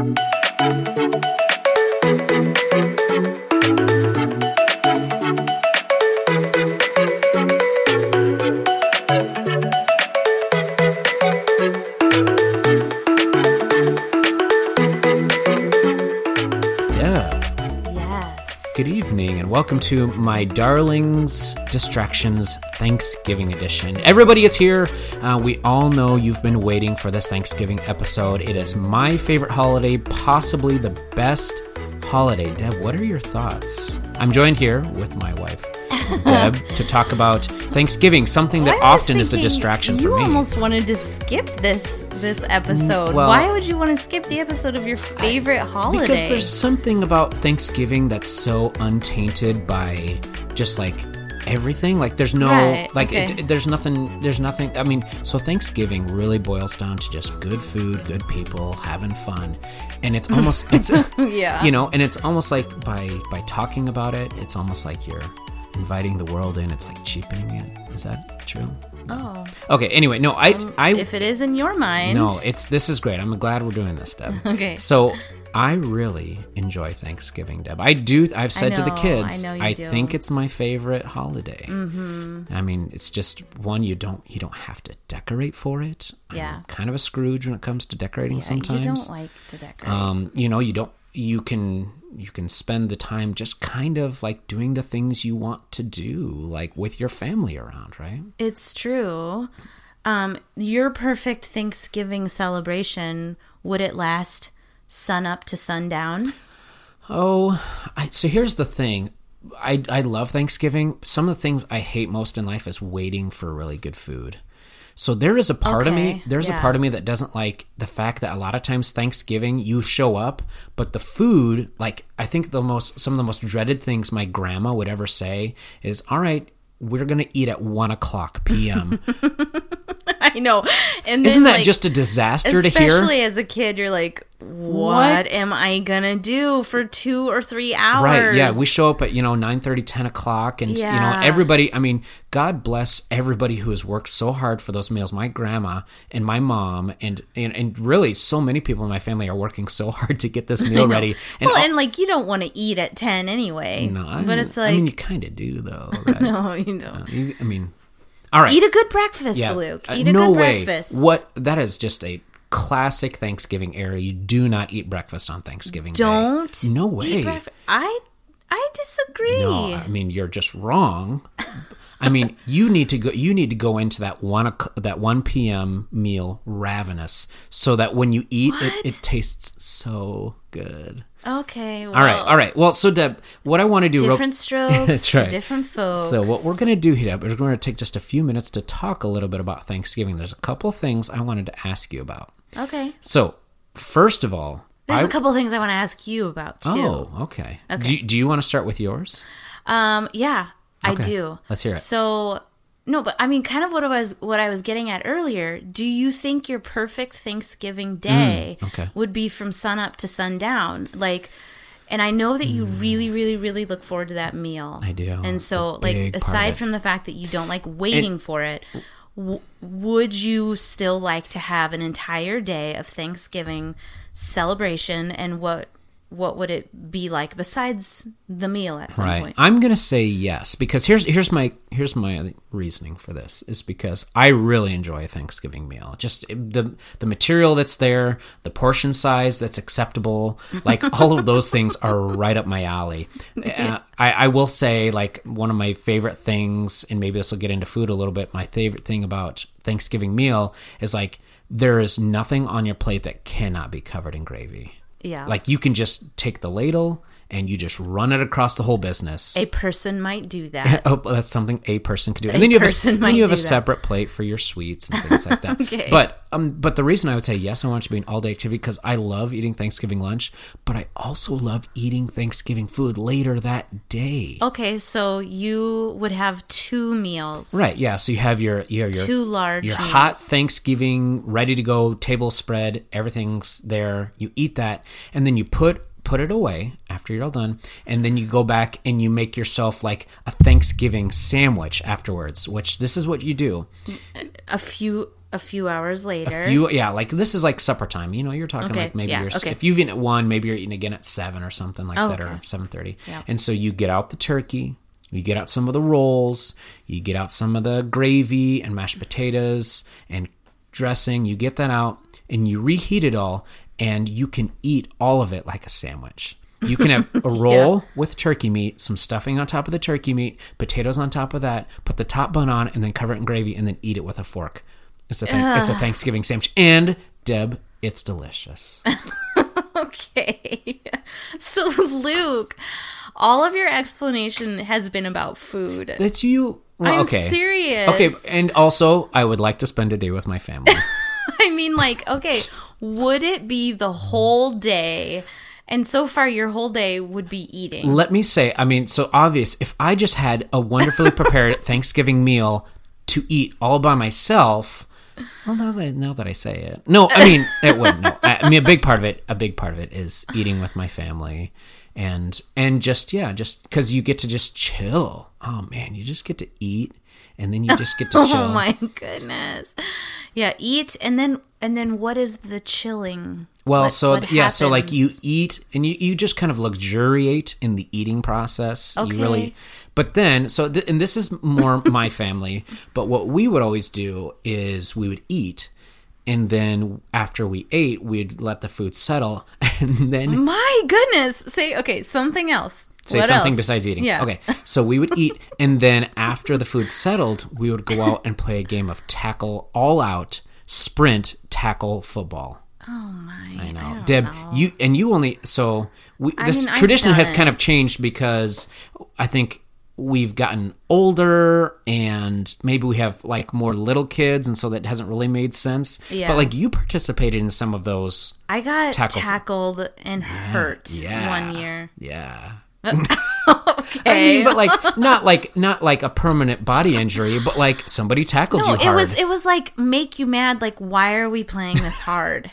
Deb, welcome to my darlings distractions Thanksgiving edition. Everybody is here. Uh, we all know you've been waiting for this Thanksgiving episode. It is my favorite holiday, possibly the best holiday. Deb, what are your thoughts? I'm joined here with my wife, Deb, to talk about Thanksgiving, something that I often is a distraction for me. You almost wanted to skip this this episode. well- Why would you want to skip the episode of your favorite holiday? Because there's something about Thanksgiving that's so untainted by just like everything. Like there's no Right, like okay. it, there's nothing there's nothing I mean, so Thanksgiving really boils down to just good food, good people, having fun. And it's almost it's Yeah. you know, and it's almost like by by talking about it, it's almost like you're inviting the world in. It's like cheapening it. Is that true? oh, Okay, anyway, no, I I if it is in your mind, no, it's this is great. I'm glad we're doing this, Deb. Okay. So I really enjoy Thanksgiving, Deb. I do. I've said to the kids, I know do. think it's my favorite holiday. Mm-hmm. I mean, it's just one you don't you don't have to decorate for it. Yeah. I'm kind of a Scrooge when it comes to decorating. Yeah, sometimes, you don't like to decorate. um, you know, you don't. You can you can spend the time just kind of like doing the things you want to do, like with your family around, right? it's true. Um, your perfect Thanksgiving celebration would it last sun up to sundown? Oh, I, so here's the thing. I, I love Thanksgiving. Some of the things I hate most in life is waiting for really good food. So there is a part of me, Okay, there's a part of me that doesn't like the fact that a lot of times Thanksgiving you show up, but the food, like I think the most some of the most dreaded things my grandma would ever say is, "All right, we're gonna eat at one o'clock p.m." I know. And Isn't then, that like, just a disaster to hear? Especially as a kid, you're like, what, What? am I gonna do for two or three hours? Right. Yeah. We show up at, you know, 9 30, 10 o'clock. And, you know, everybody, I mean, God bless everybody who has worked so hard for those meals. My grandma and my mom, and, and, and really so many people in my family are working so hard to get this meal ready. And well, all- and like you don't want to eat at ten anyway. no, I but mean- it's like I mean, you kind of do, though. Right? no, you don't. You- I mean, all right. Eat a good breakfast, Yeah. Luke. Uh, Eat a no good way. breakfast. What? That is just a classic Thanksgiving era. You do not eat breakfast on Thanksgiving Don't. No way. I I disagree. No, I mean you're just wrong. I mean, you need to go. You need to go into that one o'clock- that one p.m. meal ravenous, so that when you eat it, it tastes so good. Okay. Well, All right, all right. Well, so Deb, what I want to do, real- Different strokes. That's right. Different folks. So what we're going to do here, Deb, is we're going to take just a few minutes to talk a little bit about Thanksgiving. There's a couple things I wanted to ask you about. Okay. So first of all, There's I- a couple things I want to ask you about too. Oh, okay. Do, do you want to start with yours? Um, yeah, I do. Let's hear it. So, no, but I mean, kind of what I was what I was getting at earlier. Do you think your perfect Thanksgiving day Mm, okay. would be from sun up to sundown? Like, and I know that you really, really, really look forward to that meal. Mm. I do. And so, a big part like, aside from the fact that you don't like waiting for it. W- would you still like to have an entire day of Thanksgiving celebration and what what would it be like besides the meal at some right. point? i'm gonna say yes because here's here's my here's my reasoning for this is because i really enjoy a thanksgiving meal. Just the the material that's there the portion size that's acceptable like all of those things are right up my alley. Uh, I, I will say like one of my favorite things and maybe this will get into food a little bit my favorite thing about thanksgiving meal is like there is nothing on your plate that cannot be covered in gravy Yeah. like you can just take the ladle and you just run it across the whole business. A person might do that. Oh, that's something a person could do. And then you have a, then you have a separate plate for your sweets and things like that. Okay. But um, but the reason I would say yes, I want it to be an all day activity because I love eating Thanksgiving lunch, but I also love eating Thanksgiving food later that day. Okay, so you would have two meals. Right. Yeah. So you have your you have your Two large your meals. hot Thanksgiving ready to go table spread. Everything's there. You eat that, and then you put put it away after you're all done, and then you go back and you make yourself like a Thanksgiving sandwich afterwards. Which this is what you do. A few a few hours later. You yeah, like this is like supper time. You know, you're talking Okay, like maybe yeah, you're okay. if you've eaten at one, maybe you're eating again at seven or something like Oh, that, or seven thirty. Yeah. And so you get out the turkey, you get out some of the rolls, you get out some of the gravy and mashed potatoes and dressing. You get that out and you reheat it all, and you can eat all of it like a sandwich. You can have a roll with turkey meat, some stuffing on top of the turkey meat, potatoes on top of that, put the top bun on, and then cover it in gravy, and then eat it with a fork. It's a, thank- it's a Thanksgiving sandwich. And, Deb, it's delicious. Okay. So, Luke, all of your explanation has been about food. That's you. Well, I'm okay. serious. Okay, and also, I would like to spend a day with my family. I mean, like, okay, would it be the whole day? And so far, your whole day would be eating. Let me say, I mean, so obvious. If I just had a wonderfully prepared Thanksgiving meal to eat all by myself, well, now that now that I say it, no, I mean it wouldn't. No, I, I mean a big part of it, a big part of it is eating with my family, and and just yeah, just because you get to just chill. Oh man, you just get to eat, and then you just get to oh chill. Oh my goodness. Yeah, eat and then and then what is the chilling? Well, What- so what yeah, so like you eat and you, you just kind of luxuriate in the eating process. Okay. You really, but then so th- and this is more my family. But what we would always do is we would eat, and then after we ate, we'd let the food settle, and then My goodness. Say okay, something else. say What something else? besides eating. Yeah. Okay. So we would eat, and then after the food settled, we would go out and play a game of tackle all out sprint tackle football. Oh my. I know, don't Deb. know. You and you only so we, this mean, tradition has it. kind of changed because I think we've gotten older and maybe we have like more little kids, and so that hasn't really made sense. Yeah. But like you participated in some of those. I got Tackle- tackled and hurt Yeah. one year. Yeah. Okay. I mean, but like not like not like a permanent body injury, but like somebody tackled no, you hard. it was it was like make you mad. Like, why are we playing this hard?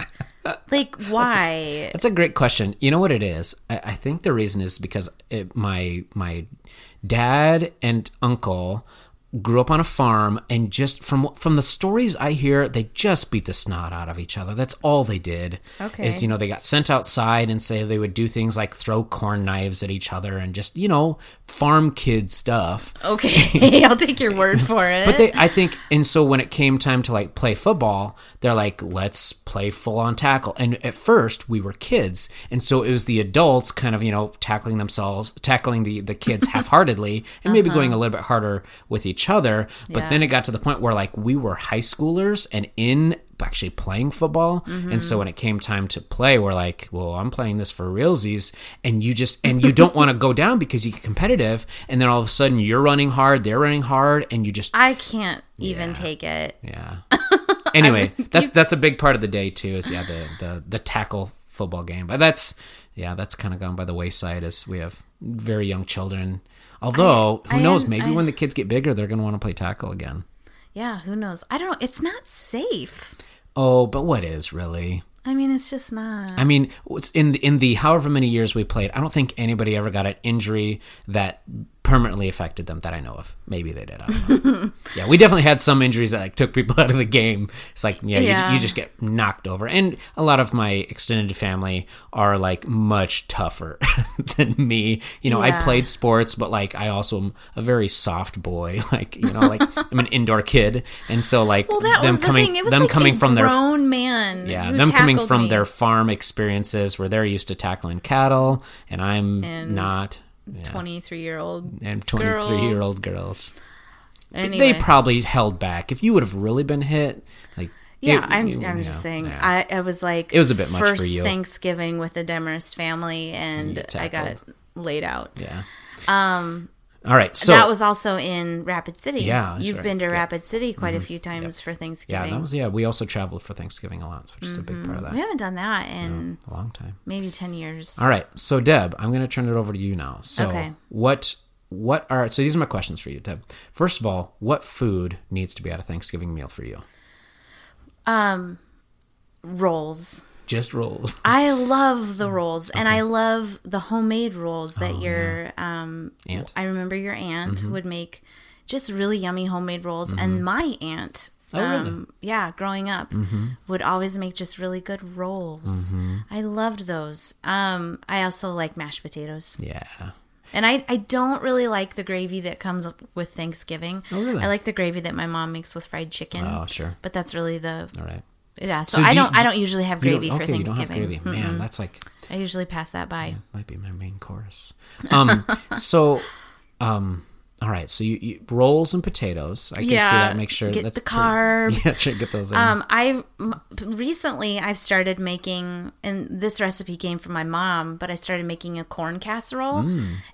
Like, why? That's a great question. You know what it is? I, I think the reason is because it, my my dad and uncle grew up on a farm, and just from from the stories I hear, they just beat the snot out of each other. That's all they did. Okay. Is you know they got sent outside and say they would do things like throw corn knives at each other and just you know farm kid stuff. Okay, I'll take your word for it. But they, I think, and so when it came time to like play football, they're like, let's play full on tackle. And at first, we were kids, and so it was the adults kind of, you know, tackling themselves, tackling the the kids half heartedly, and maybe uh-huh. going a little bit harder with each other. But Yeah. then it got to the point where like we were high schoolers and in actually playing football and so mm-hmm. when it came time to play we're like well i'm playing this for realsies and you just and you don't want to go down because you get competitive and then all of a sudden you're running hard they're running hard and you just I can't even take it. yeah. Anyway, that's that's a big part of the day too. Is yeah the the the tackle football game, but that's yeah that's kind of gone by the wayside as we have very young children. Although who I knows, am- maybe I- when the kids get bigger, they're gonna want to play tackle again. Yeah, who knows? I don't. Know. It's not safe. Oh, but what is really? I mean, it's just not. I mean, in the, in the however many years we played, I don't think anybody ever got an injury that permanently affected them that I know of. Maybe they did. I don't know. yeah, we definitely had some injuries that like took people out of the game. It's like yeah, Yeah. You, you just get knocked over. And a lot of my extended family are like much tougher than me. You know, I played sports, but like I also am a very soft boy. Like you know, like I'm an indoor kid, and so like well, that them was the coming thing. It was them like coming a from their grown man. yeah, them coming from me. their farm experiences where they're used to tackling cattle, and I'm And not. Yeah. twenty-three-year-old. and 23 year old girls. Anyway, They probably held back. If you would have really been hit, like. Yeah, it- I'm. you- I'm you just know, saying. yeah. I. I was like. It was a bit much for first you. Thanksgiving with the Demarest family, and I got laid out. yeah. Um. All right. So. that was also in Rapid City. Yeah, you've right. been to Yeah. Mm-hmm. Rapid City quite a few times for Thanksgiving. yeah, that was, yeah. We also traveled for Thanksgiving a lot, which is a big part of that. we haven't done that in A long time. maybe ten years. All right. So, Deb, I'm going to turn it over to you now. So, Okay. what. What are so? These are my questions for you, Deb. First of all, what food needs to be at a Thanksgiving meal for you? Um, Rolls. Just rolls. I love the rolls, and I love the homemade rolls that your um. Aunt? I remember your aunt would make just really yummy homemade rolls, and my aunt Oh, really? Mm-hmm. um, yeah, growing up, would always make just really good rolls. Mm-hmm. I loved those. Um, I also like mashed potatoes. Yeah. And I, I don't really like the gravy that comes up with Thanksgiving. Oh, really? I like the gravy that my mom makes with fried chicken. Oh, sure. But that's really the All right. Yeah. So, So I do don't I don't usually have gravy for okay, you don't have Thanksgiving. gravy. Man, that's like I usually pass that by. might be my main course. Um, so, um, all right. So you, you rolls and potatoes. I can see that. Make sure get that's the pretty- carbs. yeah, get those in. Um, I recently I've started making, and this recipe came from my mom, but I started making a corn casserole,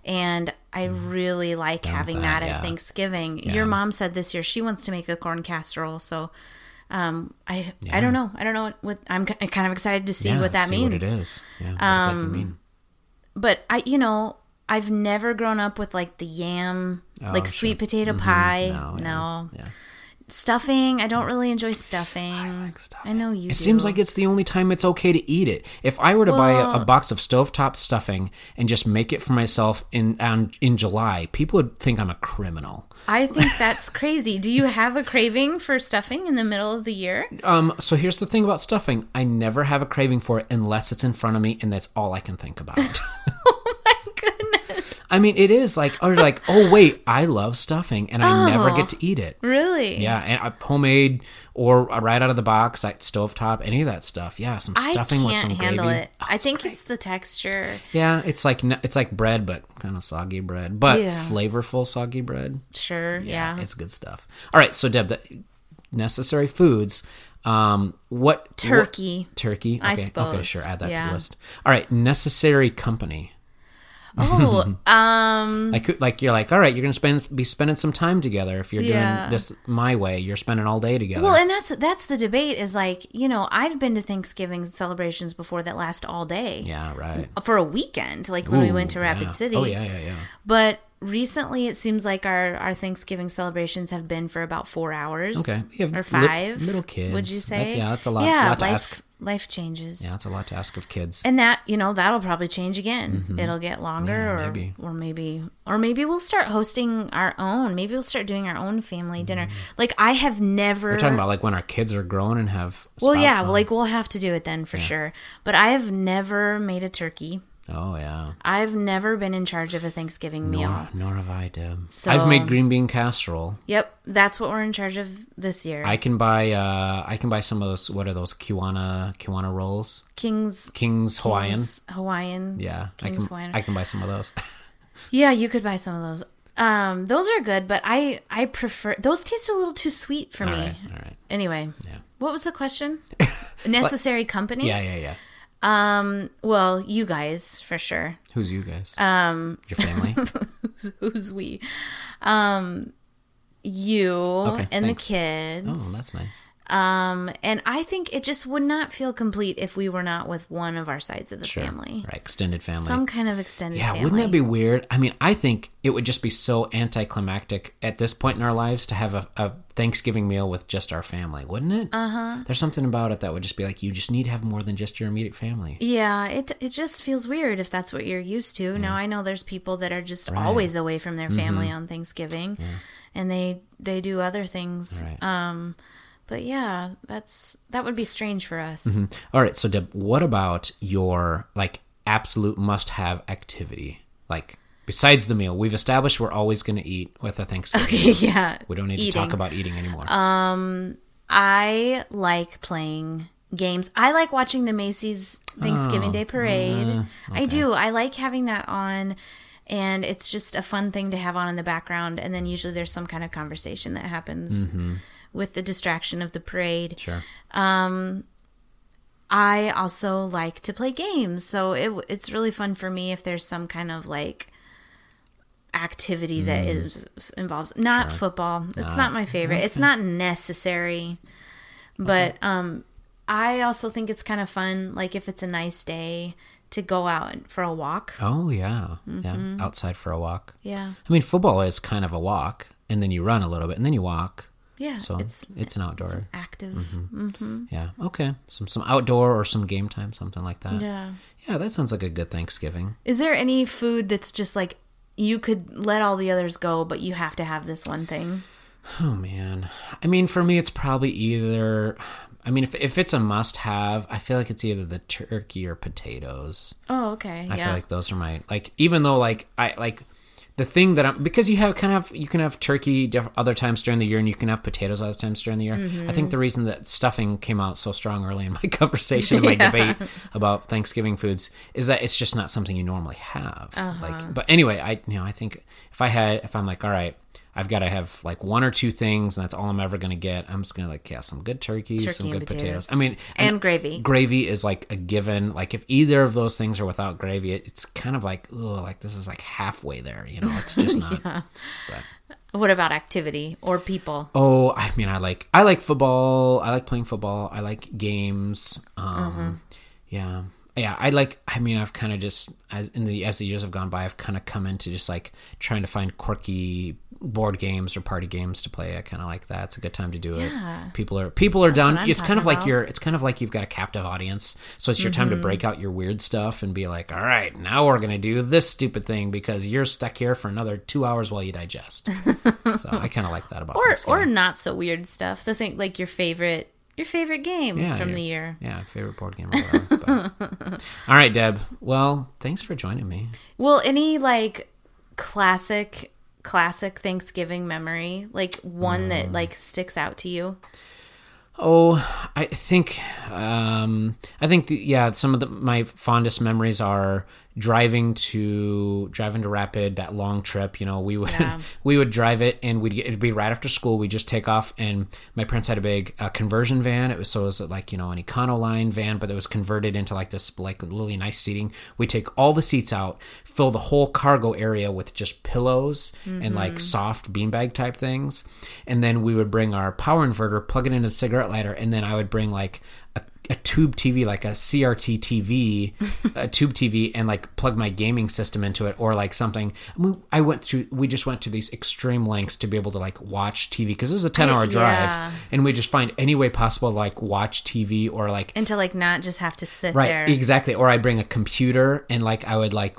and I really like having Mm. that, that, yeah. at Thanksgiving. Your mom said this year she wants to make a corn casserole, so um, I I don't know, I don't know what, what I'm ki- kind of excited to see yeah, what that see means. What it is. Yeah. What does that Um, mean? But I, you know. I've never grown up with like the yam, like Oh, sure. sweet potato pie. No, No, yeah. Yeah. Stuffing. I don't really enjoy stuffing. I, like stuffing. I know you. It seems like it's the only time it's okay to eat it. If I were to buy a, a box of stovetop stuffing and just make it for myself in on, in July, people would think I'm a criminal. I think that's crazy. Do you have a craving for stuffing in the middle of the year? Um, so here's the thing about stuffing: I never have a craving for it unless it's in front of me, and that's all I can think about. I mean, it is like, or like, oh wait, I love stuffing, and I never Oh. get to eat it. Really? Yeah, and homemade or right out of the box, like stovetop, any of that stuff. Yeah, some stuffing with can't some handle gravy. it. I think it's the texture. Yeah, it's like it's like bread, but kind of soggy bread, but Yeah. flavorful soggy bread. Sure. Yeah. it's good stuff. All right, so Deb, the necessary foods. Um, what Turkey. what- turkey. I Okay, Okay, sure. Add that to the list. All right, necessary company. Oh, um, Like, like you're like, all right, you're gonna spend be spending some time together. If you're Yeah. doing this my way, you're spending all day together. well, and that's that's the debate. Is like you know I've been to Thanksgiving celebrations before that last all day yeah, right. for a weekend, like when we went to Rapid yeah. City. Oh yeah, yeah, yeah. But recently, it seems like our our Thanksgiving celebrations have been for about four hours. Okay. We have or five. little kids. Would you That's- say? yeah, that's a lot- Yeah, lot to life ask. Life changes. Yeah, that's a lot to ask of kids. And that you know that'll probably change again. It'll get longer, Mm-hmm. Yeah, or maybe. or maybe or maybe we'll start hosting our own. Maybe we'll start doing our own family dinner. Like I have never. Mm-hmm. We're talking about like when our kids are grown and have. well, yeah, like we'll have to do it then for sure. But I have never made a turkey. Oh yeah. I've never been in charge of a Thanksgiving meal. Nor, nor have I, Deb. So- I've made green bean casserole. Yep, that's what we're in charge of this year. I can buy. uh I can buy some of those. What are those Kiwana Kiwana rolls? King's King's Hawaiian. King's Hawaiian. Yeah, I King's can. Hawaiian. I can buy some of those. Yeah, you could buy some of those. Um, those are good, but I I prefer those taste a little too sweet for all me. right, all right. Anyway, Yeah. what was the question? Necessary company? Yeah, yeah, yeah. Um, well, you guys for sure. Who's you guys? Um, your family. Who's, who's we? Um, you Okay, and thanks. the kids. oh, that's nice. Um, and I think it just would not feel complete if we were not with one of our sides of the Sure. family. Right, extended family. Some kind of extended yeah, family. wouldn't that be weird? I mean, I think it would just be so anticlimactic at this point in our lives to have a, a Thanksgiving meal with just our family, wouldn't it? Uh Uh-huh. There's something about it that would just be like, you just need to have more than just your immediate family. Yeah, it it just feels weird if that's what you're used to. Now I know there's people that are just always away from their family Mm-hmm. on Thanksgiving, and they they do other things. Right. Um, but yeah, that's that would be strange for us. Mm-hmm. All right, so Deb, what about your like absolute must-have activity? Like besides the meal, we've established we're always going to eat with a Thanksgiving. Okay, yeah, We don't need to talk about eating anymore. Um, I like playing games. I like watching the Macy's Thanksgiving Oh, Day Parade. uh, I do. I like having that on. And it's just a fun thing to have on in the background. And then usually there's some kind of conversation that happens with the distraction of the parade. sure. I also like to play games, so it it's really fun for me if there's some kind of like activity that is involves not football. It's not my favorite. It's not necessary. But um I also think it's kind of fun like if it's a nice day to go out for a walk. Oh yeah, Mm-hmm. yeah. Outside for a walk. Yeah. I mean, football is kind of a walk, and then you run a little bit, and then you walk. Yeah. So it's it's, an outdoor. active. Mm-hmm. Yeah. Okay. Some some outdoor or some game time, something like that. Yeah. Yeah, that sounds like a good Thanksgiving. Is there any food that's just like you could let all the others go, but you have to have this one thing? Oh man. I mean, for me, it's probably either. I mean, if if it's a must-have, I feel like it's either the turkey or potatoes. Oh, okay. I yeah. feel like those are my like. Even though like I like the thing that I'm because you have kind of you can have turkey other times during the year and you can have potatoes other times during the year. Mm-hmm. I think the reason that stuffing came out so strong early in my conversation in my debate about Thanksgiving foods is that it's just not something you normally have. Uh-huh. Like, but anyway, I you know I think if I had if I'm like all right. I've got to have like one or two things, and that's all I'm ever going to get. I'm just going to like, yeah, some good turkey, Turkey some good potatoes. potatoes. I mean, and gravy. gravy is like a given. Like if either of those things are without gravy, it, it's kind of like, oh, like this is like halfway there. You know, it's just not. but, What about activity or people? oh, I mean, I like I like football. I like playing football. I like games. Um, Yeah, yeah. I like. I mean, I've kind of just as in the as the years have gone by, I've kind of come into just like trying to find quirky board games or party games to play. I kind of like that. It's a good time to do Yeah. it. People are people are down. what It's kind of talking like about. you're. It's kind of like you've got a captive audience. So it's your time Mm-hmm. to break out your weird stuff and be like, all right, now we're gonna do this stupid thing because you're stuck here for another two hours while you digest. so I kind of like that about Or or not so weird stuff. The thing like your favorite your favorite game Yeah, from your- the year. Yeah, favorite board game or whatever. All right, Deb. Well, thanks for joining me. Well, any like classic classic Thanksgiving memory, like one that Mm. like sticks out to you? Oh, I think, um, I think, the, yeah, some of the, my fondest memories are driving to driving to Rapid that long trip. You know, we would Yeah. we would drive it, and we'd get, it'd be right after school. We just take off, and my parents had a big uh, conversion van. It was so it was like you know an Econoline van, but it was converted into like this like really nice seating. We take all the seats out, fill the whole cargo area with just pillows and like soft beanbag type things, and then we would bring our power inverter, plug it into the cigarette lighter, and then I would bring like a, a tube TV, like a CRT TV, a tube TV, and like plug my gaming system into it, or like something. We, I went through. We just went to these extreme lengths to be able to like watch TV because it was a ten hour drive, yeah. and we just find any way possible to like watch TV or like And to like not just have to sit right there. exactly or i bring a computer and like i would like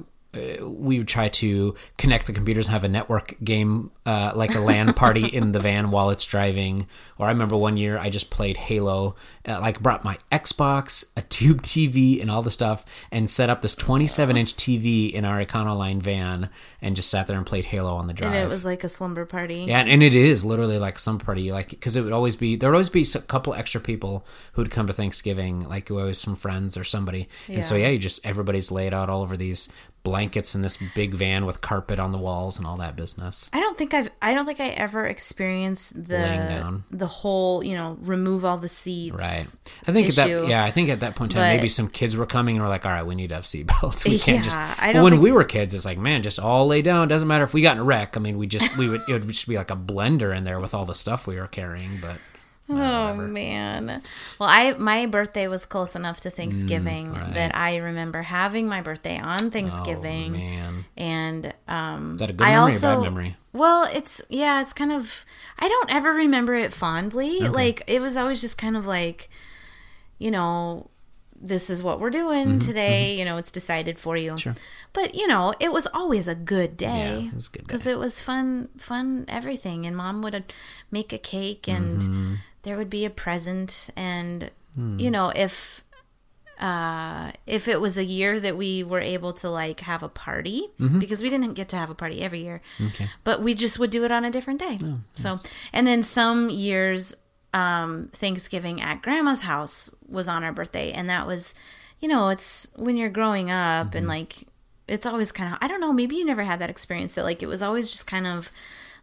we would try to connect the computers and have a network game uh, like a LAN party in the van while it's driving or i remember one year i just played halo uh, like brought my xbox a tube tv and all the stuff and set up this 27 inch tv in our econoline van and just sat there and played halo on the drive and it was like a slumber party. yeah, and, and it is literally like some party, like because it would always be there would always be a couple extra people who'd come to Thanksgiving, like always some friends or somebody, and so Yeah. yeah, you just everybody's laid out all over these blankets in this big van with carpet on the walls and all that business. I don't think I've I don't think I ever experienced the the whole, you know, remove all the seats. Right. I think at issue. that yeah, I think at that point in time But- maybe some kids were coming and we're like, all right, we need to have seatbelts. We can't just. I don't when we were kids, it's like, man, just all lay down. Doesn't matter if we got in a wreck. I mean, we just we would it would just be like a blender in there with all the stuff we were carrying. But Oh man. Well, I my birthday was close enough to Thanksgiving Mm, right. that I remember having my birthday on oh Thanksgiving man, and um is that a good I memory also or bad memory? Well, it's yeah, it's kind of I don't ever remember it fondly. Like it was always just kind of like you know, this is what we're doing today, you know, it's decided for you. Mm-hmm, Sure. But, you know, it was always a good day. Yeah, it was a good Cuz it was fun fun everything and mom would uh, make a cake and Mm-hmm. There would be a present and Hmm. you know, if uh if it was a year that we were able to like have a party Mm-hmm. because we didn't get to have a party every year Okay. but we just would do it on a different day Oh, so and then some years um thanksgiving at grandma's house was on our birthday and that was you know it's when you're growing up Mm-hmm. and like it's always kind of i don't know maybe you never had that experience that like it was always just kind of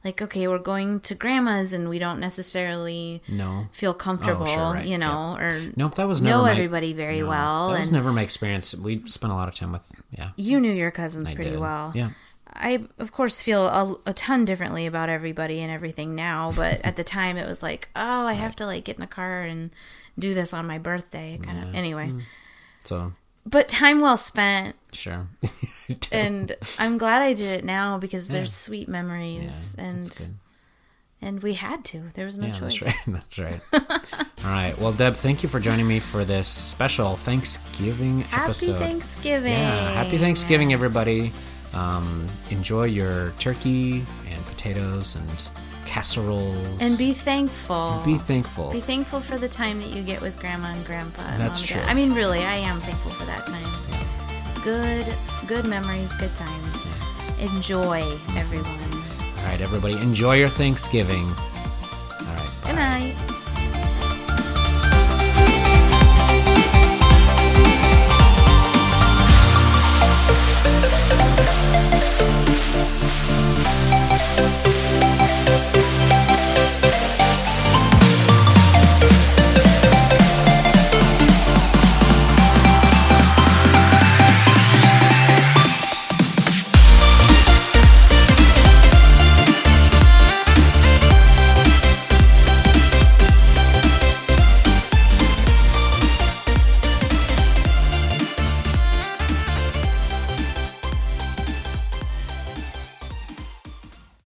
like okay we're going to grandma's and we don't necessarily No. feel comfortable right, you know or Nope, that was never know my, everybody very no, well That was and never my experience. We spent a lot of time with yeah. you knew your cousins I pretty did. well Yeah. I, of course, feel a, a ton differently about everybody and everything now, but at the time it was like, oh, I have to like get in the car and do this on my birthday, kind of. Anyway, Mm. So but time well spent, sure. and I'm glad I did it now because there's sweet memories, That's and and we had to. There was no Yeah, choice. that's right. That's right. All right. Well, Deb, thank you for joining me for this special Thanksgiving Happy episode. Thanksgiving! Yeah, happy Thanksgiving, everybody. Um, enjoy your turkey and potatoes and casseroles. And be thankful. Be thankful. Be thankful for the time that you get with grandma and grandpa. And That's true. dad. I mean, really, I am thankful for that time. Good, good memories, good times. Enjoy, everyone. All right, everybody, enjoy your Thanksgiving. All right. Good night.